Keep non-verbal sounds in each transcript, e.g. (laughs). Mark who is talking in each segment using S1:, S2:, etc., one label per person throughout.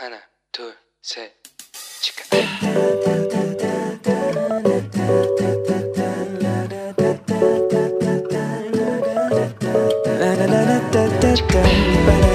S1: 하나, 둘, 셋, 치카. Here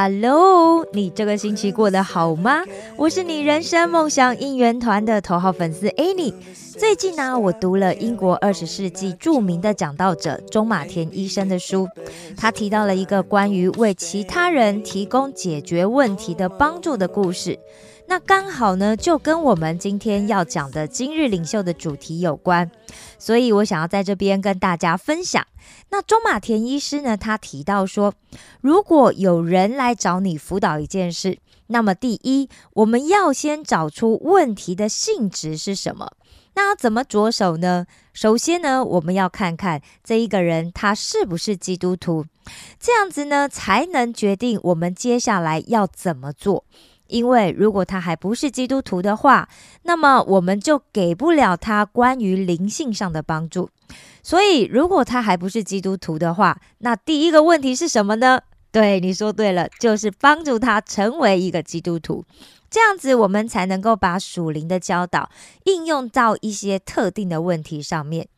S2: Hello，你这个星期过得好吗？我是你人生梦想应援团的头号粉丝 Annie。最近呢，我读了英国二十世纪著名的讲道者中马田医生的书，他提到了一个关于为其他人提供解决问题的帮助的故事。那刚好呢，就跟我们今天要讲的今日领袖的主题有关，所以我想要在这边跟大家分享。那中马田医师呢，他提到说，如果有人来找你辅导一件事，那么第一，我们要先找出问题的性质是什么。那怎么着手呢？首先呢，我们要看看这一个人他是不是基督徒，这样子呢，才能决定我们接下来要怎么做。因为如果他还不是基督徒的话，那么我们就给不了他关于灵性上的帮助。所以，如果他还不是基督徒的话，那第一个问题是什么呢？对，你说对了，就是帮助他成为一个基督徒。这样子，我们才能够把属灵的教导应用到一些特定的问题上面。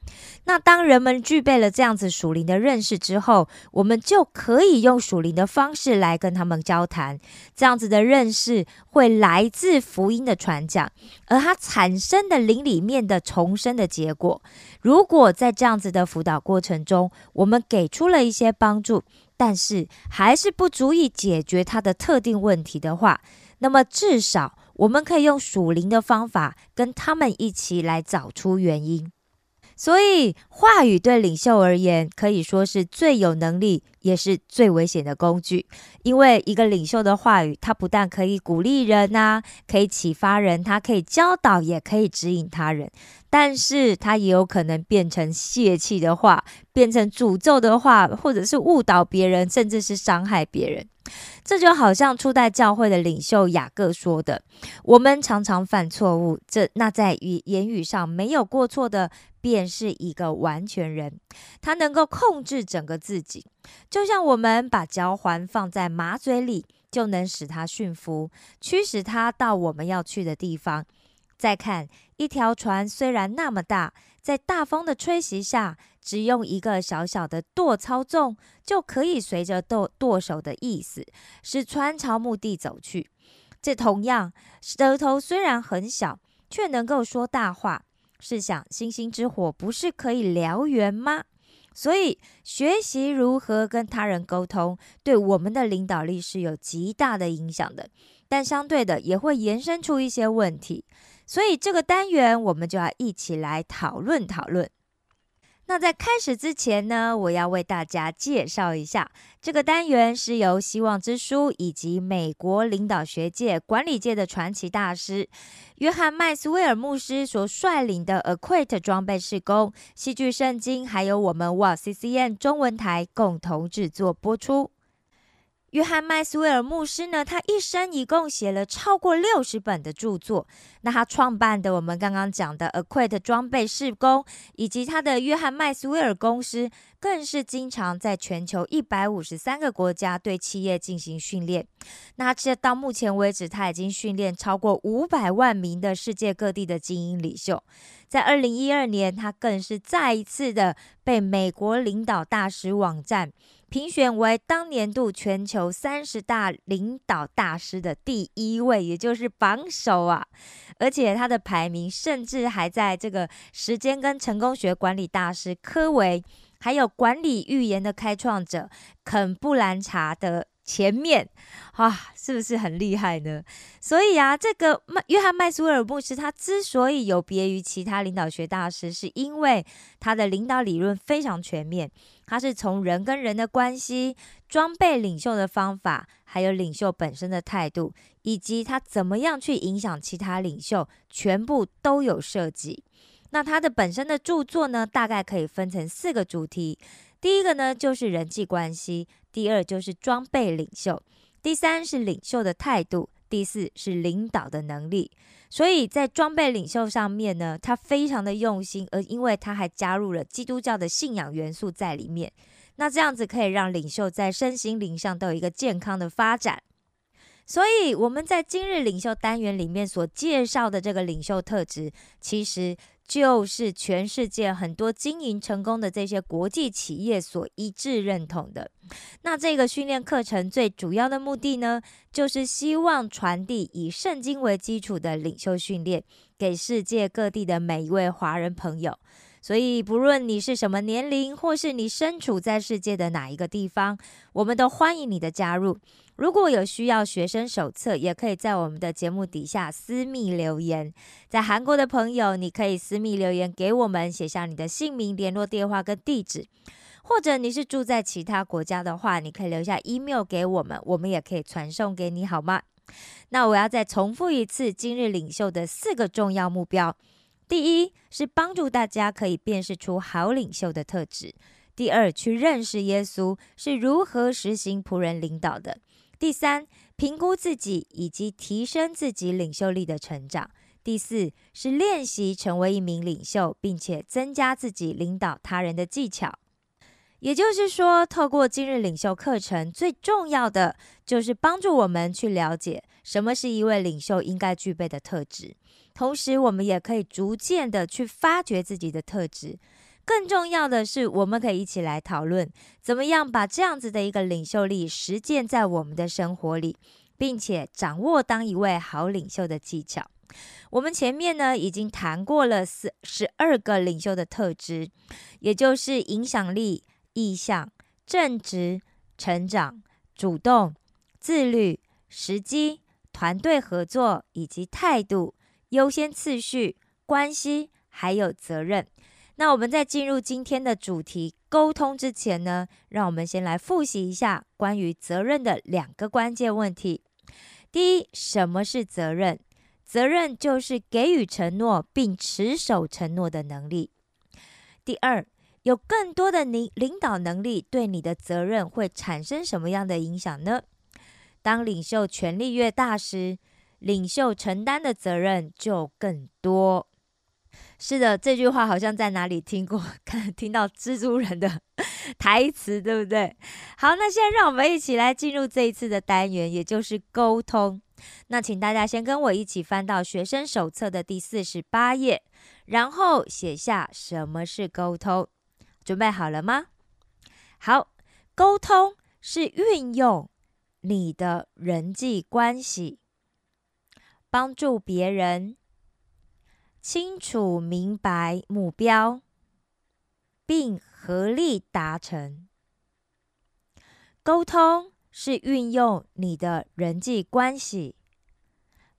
S2: 那当人们具备了这样子属灵的认识之后，我们就可以用属灵的方式来跟他们交谈。这样子的认识会来自福音的传讲，而它产生的灵里面的重生的结果。如果在这样子的辅导过程中，我们给出了一些帮助，但是还是不足以解决他的特定问题的话，那么至少我们可以用属灵的方法跟他们一起来找出原因。所以，话语对领袖而言可以说是最有能力，也是最危险的工具。因为一个领袖的话语，他不但可以鼓励人呐、可以启发人，他可以教导，也可以指引他人。但是，他也有可能变成泄气的话，变成诅咒的话，或者是误导别人，甚至是伤害别人。这就好像初代教会的领袖雅各说的：“我们常常犯错误，这那在语言语上没有过错的，便是一个完全人，他能够控制整个自己，就像我们把交环放在马嘴里，就能使它驯服，驱使它到我们要去的地方。再看一条船，虽然那么大，在大风的吹袭下，只用一个小小的舵操纵，就可以随着舵舵手的意思，使船朝目的走去。这同样，舌头虽然很小，却能够说大话。试想，星星之火不是可以燎原吗？所以，学习如何跟他人沟通，对我们的领导力是有极大的影响的。但相对的，也会延伸出一些问题。所以，这个单元我们就要一起来讨论讨论。那在开始之前呢，我要为大家介绍一下，这个单元是由希望之书以及美国领导学界、管理界的传奇大师约翰麦斯威尔牧师所率领的 Acquit 装备事工、戏剧圣经，还有我们哇 CCN 中文台共同制作播出。约翰麦斯威尔牧师呢，他一生一共写了超过六十本的著作。那他创办的我们刚刚讲的 Acquit 装备施工，以及他的约翰麦斯威尔公司，更是经常在全球一百五十三个国家对企业进行训练。那这到目前为止，他已经训练超过五百万名的世界各地的精英领袖。在二零一二年，他更是再一次的被美国领导大使网站。评选为当年度全球三十大领导大师的第一位，也就是榜首啊！而且他的排名甚至还在这个时间跟成功学管理大师科维，还有管理预言的开创者肯布兰查的前面，哇，是不是很厉害呢？所以啊，这个麦约翰麦斯威尔牧师他之所以有别于其他领导学大师，是因为他的领导理论非常全面。他是从人跟人的关系、装备领袖的方法，还有领袖本身的态度，以及他怎么样去影响其他领袖，全部都有涉及。那他的本身的著作呢，大概可以分成四个主题。第一个呢，就是人际关系；第二就是装备领袖；第三是领袖的态度；第四是领导的能力。所以在装备领袖上面呢，他非常的用心，而因为他还加入了基督教的信仰元素在里面，那这样子可以让领袖在身心灵上都有一个健康的发展。所以我们在今日领袖单元里面所介绍的这个领袖特质，其实就是全世界很多经营成功的这些国际企业所一致认同的。那这个训练课程最主要的目的呢，就是希望传递以圣经为基础的领袖训练给世界各地的每一位华人朋友。所以，不论你是什么年龄，或是你身处在世界的哪一个地方，我们都欢迎你的加入。如果有需要学生手册，也可以在我们的节目底下私密留言。在韩国的朋友，你可以私密留言给我们，写下你的姓名、联络电话跟地址。或者你是住在其他国家的话，你可以留下 email 给我们，我们也可以传送给你，好吗？那我要再重复一次今日领袖的四个重要目标：第一是帮助大家可以辨识出好领袖的特质；第二，去认识耶稣是如何实行仆人领导的。第三，评估自己以及提升自己领袖力的成长；第四，是练习成为一名领袖，并且增加自己领导他人的技巧。也就是说，透过今日领袖课程，最重要的就是帮助我们去了解什么是一位领袖应该具备的特质，同时我们也可以逐渐的去发掘自己的特质。更重要的是，我们可以一起来讨论，怎么样把这样子的一个领袖力实践在我们的生活里，并且掌握当一位好领袖的技巧。我们前面呢已经谈过了十十二个领袖的特质，也就是影响力、意向、正直、成长、主动、自律、时机、团队合作以及态度、优先次序、关系还有责任。那我们在进入今天的主题沟通之前呢，让我们先来复习一下关于责任的两个关键问题。第一，什么是责任？责任就是给予承诺并持守承诺的能力。第二，有更多的领领导能力对你的责任会产生什么样的影响呢？当领袖权力越大时，领袖承担的责任就更多。是的，这句话好像在哪里听过，看听到蜘蛛人的 (laughs) 台词，对不对？好，那现在让我们一起来进入这一次的单元，也就是沟通。那请大家先跟我一起翻到学生手册的第四十八页，然后写下什么是沟通。准备好了吗？好，沟通是运用你的人际关系，帮助别人。清楚明白目标，并合力达成。沟通是运用你的人际关系，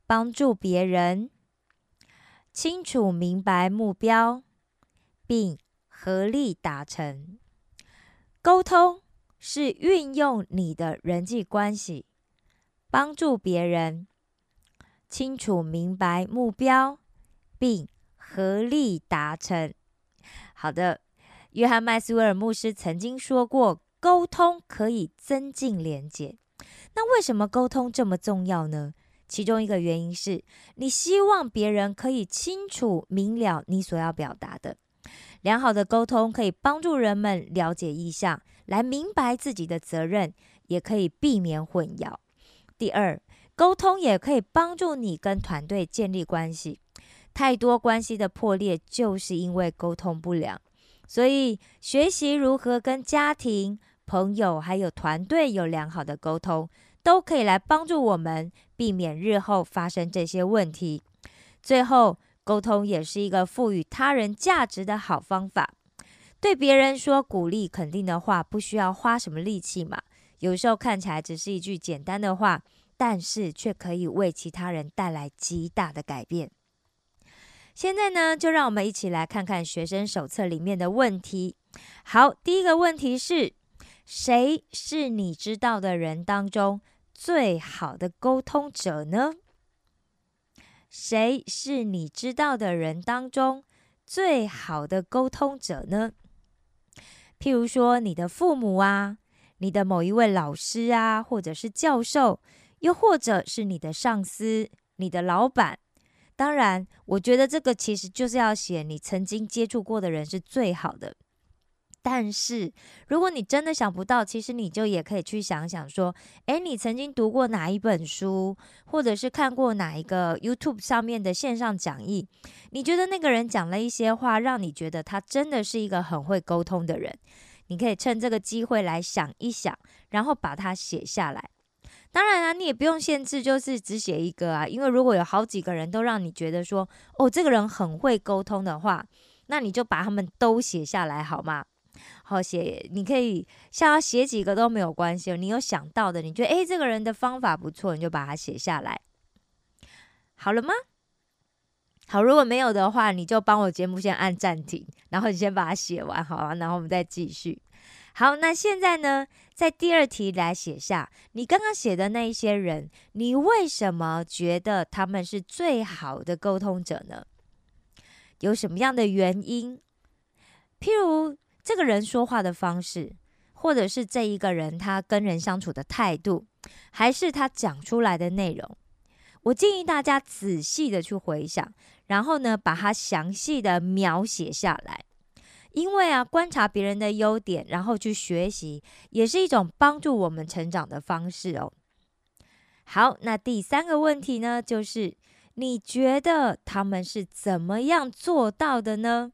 S2: 帮助别人清楚明白目标，并合力达成。沟通是运用你的人际关系，帮助别人清楚明白目标。并合力达成。好的，约翰麦斯威尔牧师曾经说过，沟通可以增进连接。那为什么沟通这么重要呢？其中一个原因是你希望别人可以清楚明了你所要表达的。良好的沟通可以帮助人们了解意向，来明白自己的责任，也可以避免混淆。第二，沟通也可以帮助你跟团队建立关系。太多关系的破裂，就是因为沟通不良。所以，学习如何跟家庭、朋友还有团队有良好的沟通，都可以来帮助我们避免日后发生这些问题。最后，沟通也是一个赋予他人价值的好方法。对别人说鼓励、肯定的话，不需要花什么力气嘛。有时候看起来只是一句简单的话，但是却可以为其他人带来极大的改变。现在呢，就让我们一起来看看学生手册里面的问题。好，第一个问题是：谁是你知道的人当中最好的沟通者呢？谁是你知道的人当中最好的沟通者呢？譬如说，你的父母啊，你的某一位老师啊，或者是教授，又或者是你的上司、你的老板。当然，我觉得这个其实就是要写你曾经接触过的人是最好的。但是，如果你真的想不到，其实你就也可以去想想说，诶，你曾经读过哪一本书，或者是看过哪一个 YouTube 上面的线上讲义，你觉得那个人讲了一些话，让你觉得他真的是一个很会沟通的人，你可以趁这个机会来想一想，然后把它写下来。当然啊，你也不用限制，就是只写一个啊，因为如果有好几个人都让你觉得说，哦，这个人很会沟通的话，那你就把他们都写下来好吗？好写，你可以像要写几个都没有关系。你有想到的，你觉得诶这个人的方法不错，你就把它写下来。好了吗？好，如果没有的话，你就帮我节目先按暂停，然后你先把它写完，好啊，然后我们再继续。好，那现在呢，在第二题来写下你刚刚写的那一些人，你为什么觉得他们是最好的沟通者呢？有什么样的原因？譬如。这个人说话的方式，或者是这一个人他跟人相处的态度，还是他讲出来的内容，我建议大家仔细的去回想，然后呢，把它详细的描写下来。因为啊，观察别人的优点，然后去学习，也是一种帮助我们成长的方式哦。好，那第三个问题呢，就是你觉得他们是怎么样做到的呢？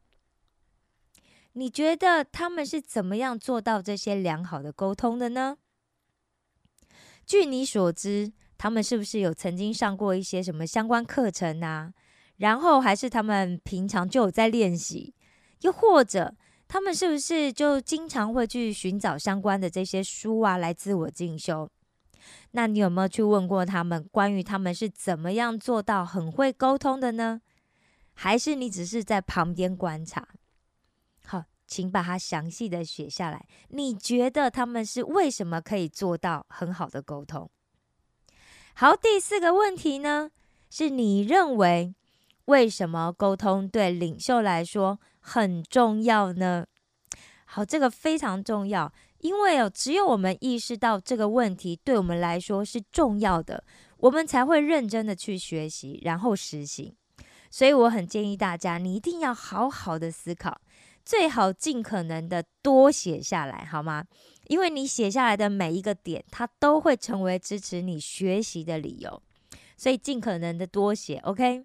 S2: 你觉得他们是怎么样做到这些良好的沟通的呢？据你所知，他们是不是有曾经上过一些什么相关课程啊？然后还是他们平常就有在练习？又或者他们是不是就经常会去寻找相关的这些书啊，来自我进修？那你有没有去问过他们，关于他们是怎么样做到很会沟通的呢？还是你只是在旁边观察？好请把它详细的写下来。你觉得他们是为什么可以做到很好的沟通？好，第四个问题呢，是你认为为什么沟通对领袖来说很重要呢？好，这个非常重要，因为哦，只有我们意识到这个问题对我们来说是重要的，我们才会认真的去学习，然后实行。所以我很建议大家，你一定要好好的思考。最好尽可能的多写下来，好吗？因为你写下来的每一个点，它都会成为支持你学习的理由，所以尽可能的多写。OK。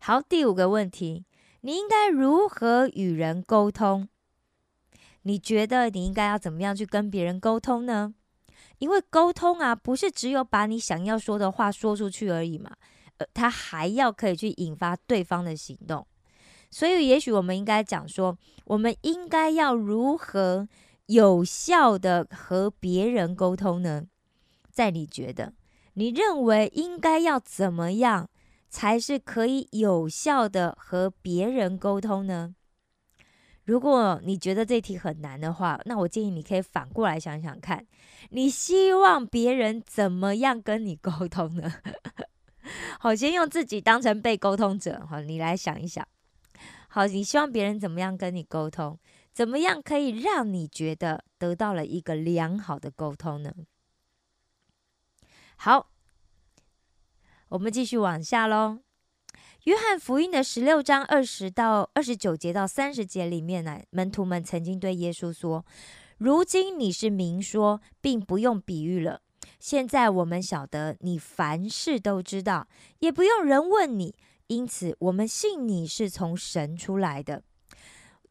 S2: 好，第五个问题，你应该如何与人沟通？你觉得你应该要怎么样去跟别人沟通呢？因为沟通啊，不是只有把你想要说的话说出去而已嘛，呃，它还要可以去引发对方的行动。所以，也许我们应该讲说，我们应该要如何有效的和别人沟通呢？在你觉得，你认为应该要怎么样才是可以有效的和别人沟通呢？如果你觉得这题很难的话，那我建议你可以反过来想想看，你希望别人怎么样跟你沟通呢？(laughs) 好，先用自己当成被沟通者，好，你来想一想。好，你希望别人怎么样跟你沟通？怎么样可以让你觉得得到了一个良好的沟通呢？好，我们继续往下喽。约翰福音的十六章二十到二十九节到三十节里面呢，门徒们曾经对耶稣说：“如今你是明说，并不用比喻了。现在我们晓得你凡事都知道，也不用人问你。”因此，我们信你是从神出来的。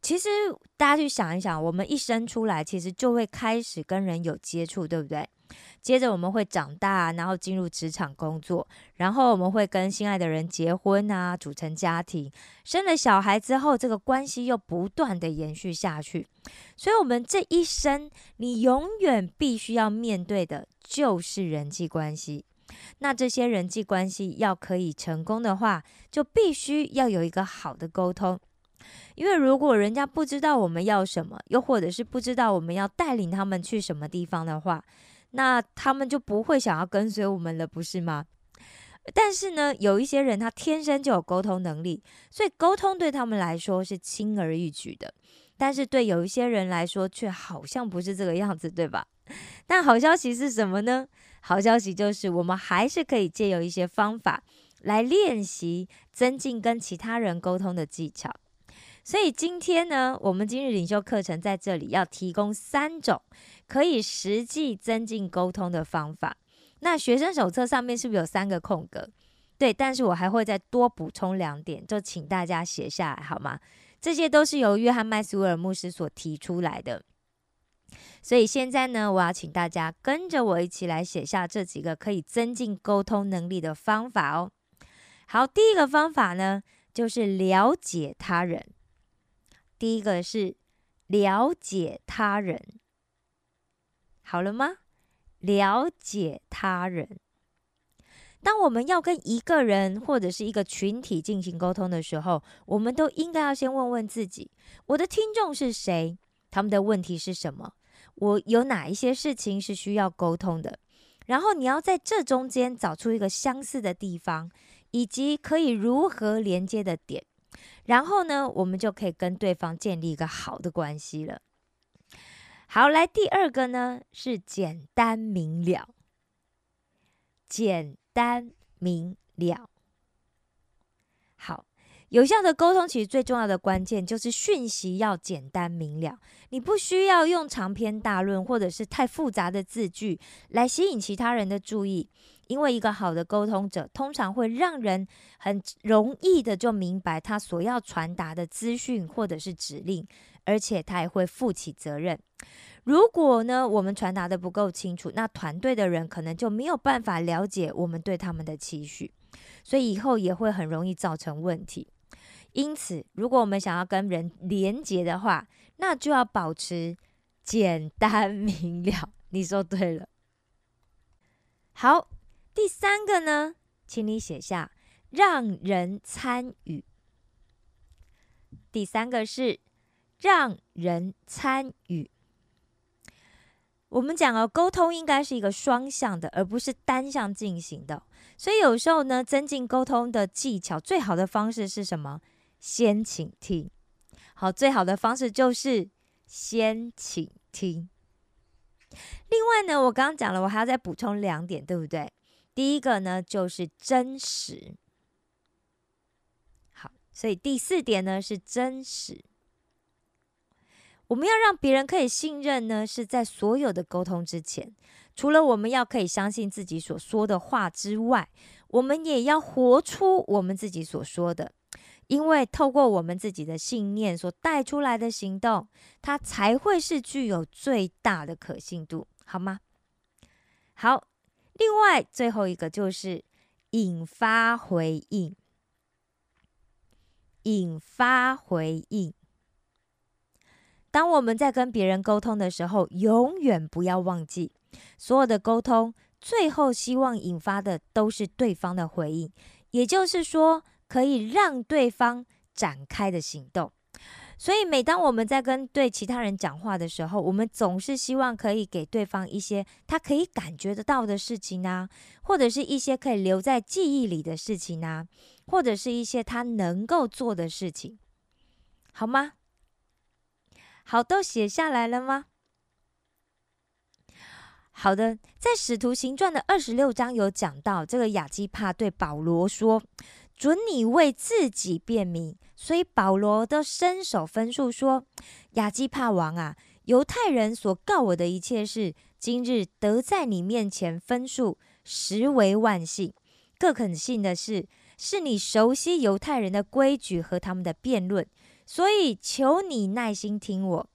S2: 其实，大家去想一想，我们一生出来，其实就会开始跟人有接触，对不对？接着我们会长大，然后进入职场工作，然后我们会跟心爱的人结婚啊，组成家庭，生了小孩之后，这个关系又不断的延续下去。所以，我们这一生，你永远必须要面对的就是人际关系。那这些人际关系要可以成功的话，就必须要有一个好的沟通。因为如果人家不知道我们要什么，又或者是不知道我们要带领他们去什么地方的话，那他们就不会想要跟随我们了，不是吗？但是呢，有一些人他天生就有沟通能力，所以沟通对他们来说是轻而易举的。但是对有一些人来说，却好像不是这个样子，对吧？(laughs) 但好消息是什么呢？好消息就是，我们还是可以借由一些方法来练习，增进跟其他人沟通的技巧。所以今天呢，我们今日领袖课程在这里要提供三种可以实际增进沟通的方法。那学生手册上面是不是有三个空格？对，但是我还会再多补充两点，就请大家写下来好吗？这些都是由约翰麦斯威尔牧师所提出来的。所以现在呢，我要请大家跟着我一起来写下这几个可以增进沟通能力的方法哦。好，第一个方法呢，就是了解他人。第一个是了解他人，好了吗？了解他人。当我们要跟一个人或者是一个群体进行沟通的时候，我们都应该要先问问自己：我的听众是谁？他们的问题是什么？我有哪一些事情是需要沟通的？然后你要在这中间找出一个相似的地方，以及可以如何连接的点。然后呢，我们就可以跟对方建立一个好的关系了。好，来第二个呢是简单明了，简单明了。好。有效的沟通，其实最重要的关键就是讯息要简单明了。你不需要用长篇大论或者是太复杂的字句来吸引其他人的注意，因为一个好的沟通者通常会让人很容易的就明白他所要传达的资讯或者是指令，而且他也会负起责任。如果呢我们传达的不够清楚，那团队的人可能就没有办法了解我们对他们的期许，所以以后也会很容易造成问题。因此，如果我们想要跟人连结的话，那就要保持简单明了。你说对了。好，第三个呢，请你写下让人参与。第三个是让人参与。我们讲哦，沟通应该是一个双向的，而不是单向进行的。所以有时候呢，增进沟通的技巧，最好的方式是什么？先请听，好，最好的方式就是先请听。另外呢，我刚刚讲了，我还要再补充两点，对不对？第一个呢，就是真实。好，所以第四点呢是真实。我们要让别人可以信任呢，是在所有的沟通之前，除了我们要可以相信自己所说的话之外，我们也要活出我们自己所说的。因为透过我们自己的信念所带出来的行动，它才会是具有最大的可信度，好吗？好，另外最后一个就是引发回应，引发回应。当我们在跟别人沟通的时候，永远不要忘记，所有的沟通最后希望引发的都是对方的回应，也就是说。可以让对方展开的行动，所以每当我们在跟对其他人讲话的时候，我们总是希望可以给对方一些他可以感觉得到的事情啊，或者是一些可以留在记忆里的事情啊，或者是一些他能够做的事情，好吗？好，都写下来了吗？好的，在使徒行传的二十六章有讲到，这个亚基帕对保罗说。准你为自己辩明，所以保罗的伸手分述说：“亚基帕王啊，犹太人所告我的一切事，今日得在你面前分数，实为万幸。更肯信的是，是你熟悉犹太人的规矩和他们的辩论，所以求你耐心听我。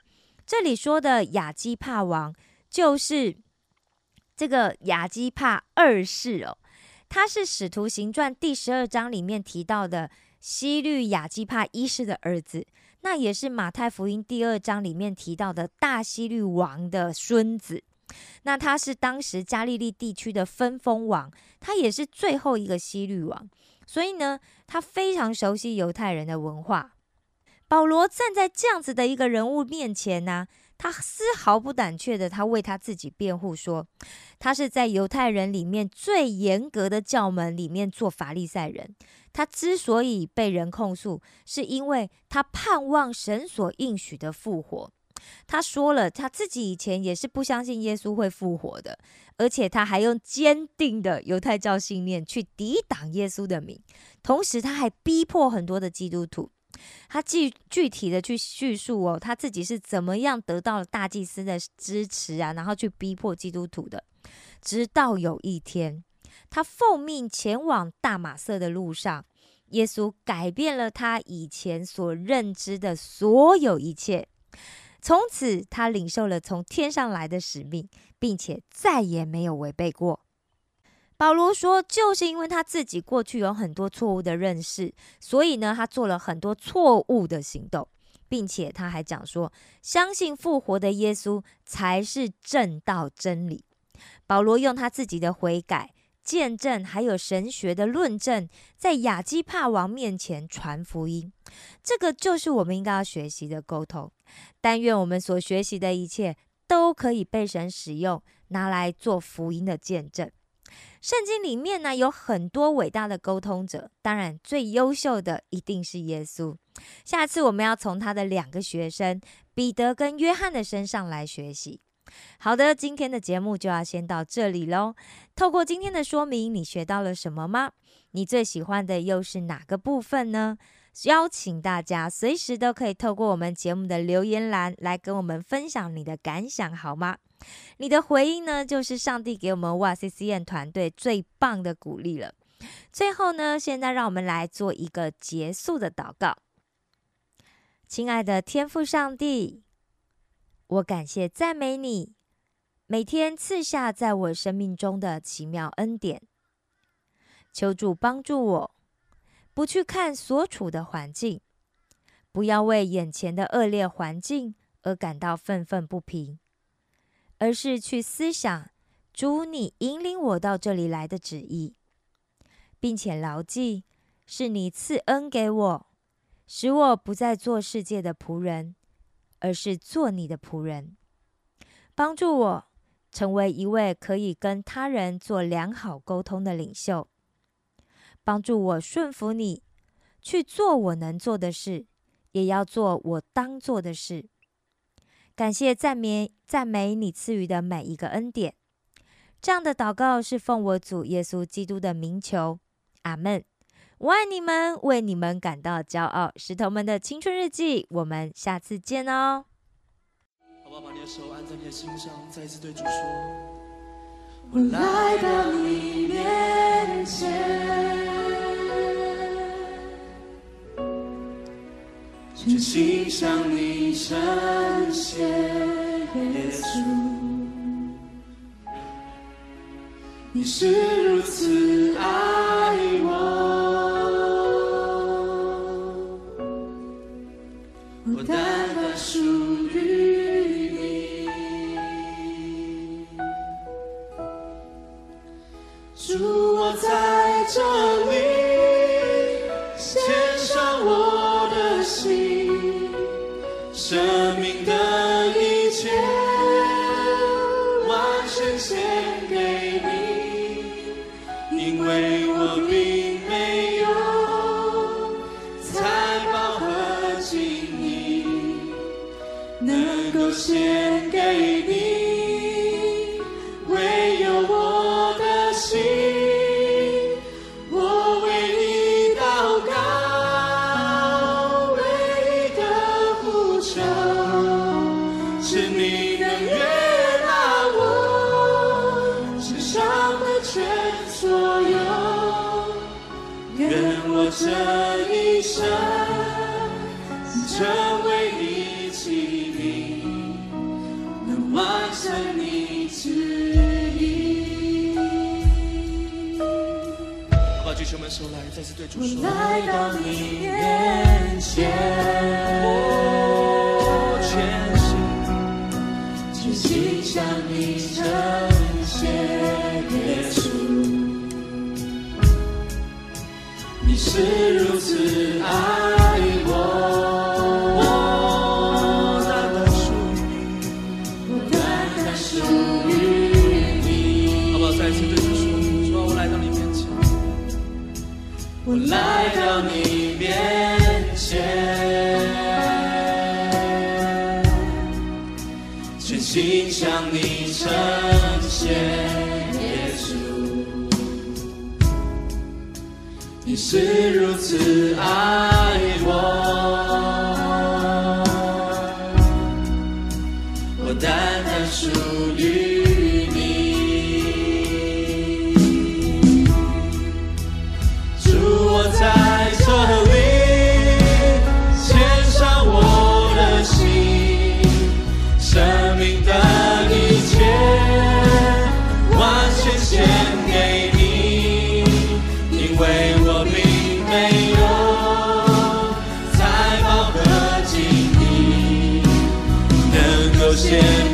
S2: 这里说的亚基帕王，就是这个亚基帕二世哦。”他是《使徒行传》第十二章里面提到的西律亚基帕一世的儿子，那也是马太福音第二章里面提到的大西律王的孙子。那他是当时加利利地区的分封王，他也是最后一个西律王，所以呢，他非常熟悉犹太人的文化。保罗站在这样子的一个人物面前呢，他丝毫不胆怯的，他为他自己辩护说，他是在犹太人里面最严格的教门里面做法利赛人。他之所以被人控诉，是因为他盼望神所应许的复活。他说了，他自己以前也是不相信耶稣会复活的，而且他还用坚定的犹太教信念去抵挡耶稣的名，同时他还逼迫很多的基督徒。他具具体的去叙述哦，他自己是怎么样得到了大祭司的支持啊，然后去逼迫基督徒的。直到有一天，他奉命前往大马色的路上，耶稣改变了他以前所认知的所有一切。从此，他领受了从天上来的使命，并且再也没有违背过。保罗说，就是因为他自己过去有很多错误的认识，所以呢，他做了很多错误的行动，并且他还讲说，相信复活的耶稣才是正道真理。保罗用他自己的悔改、见证，还有神学的论证，在亚基帕王面前传福音。这个就是我们应该要学习的沟通。但愿我们所学习的一切都可以被神使用，拿来做福音的见证。圣经里面呢有很多伟大的沟通者，当然最优秀的一定是耶稣。下次我们要从他的两个学生彼得跟约翰的身上来学习。好的，今天的节目就要先到这里喽。透过今天的说明，你学到了什么吗？你最喜欢的又是哪个部分呢？邀请大家随时都可以透过我们节目的留言栏来跟我们分享你的感想，好吗？你的回应呢，就是上帝给我们哇 C C N 团队最棒的鼓励了。最后呢，现在让我们来做一个结束的祷告。亲爱的天父上帝，我感谢赞美你，每天赐下在我生命中的奇妙恩典。求主帮助我，不去看所处的环境，不要为眼前的恶劣环境而感到愤愤不平。而是去思想主你引领我到这里来的旨意，并且牢记是你赐恩给我，使我不再做世界的仆人，而是做你的仆人，帮助我成为一位可以跟他人做良好沟通的领袖，帮助我顺服你，去做我能做的事，也要做我当做的事。感谢赞美赞美你赐予的每一个恩典，这样的祷告是奉我主耶稣基督的名求，阿门。我爱你们，为你们感到骄傲。石头们的青春日记，我们下次见哦。
S3: 好不好？把你的手按在你的心上，再一次对主说：我来到你面真心向你称谢，耶稣，你是能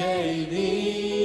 S3: gave thee.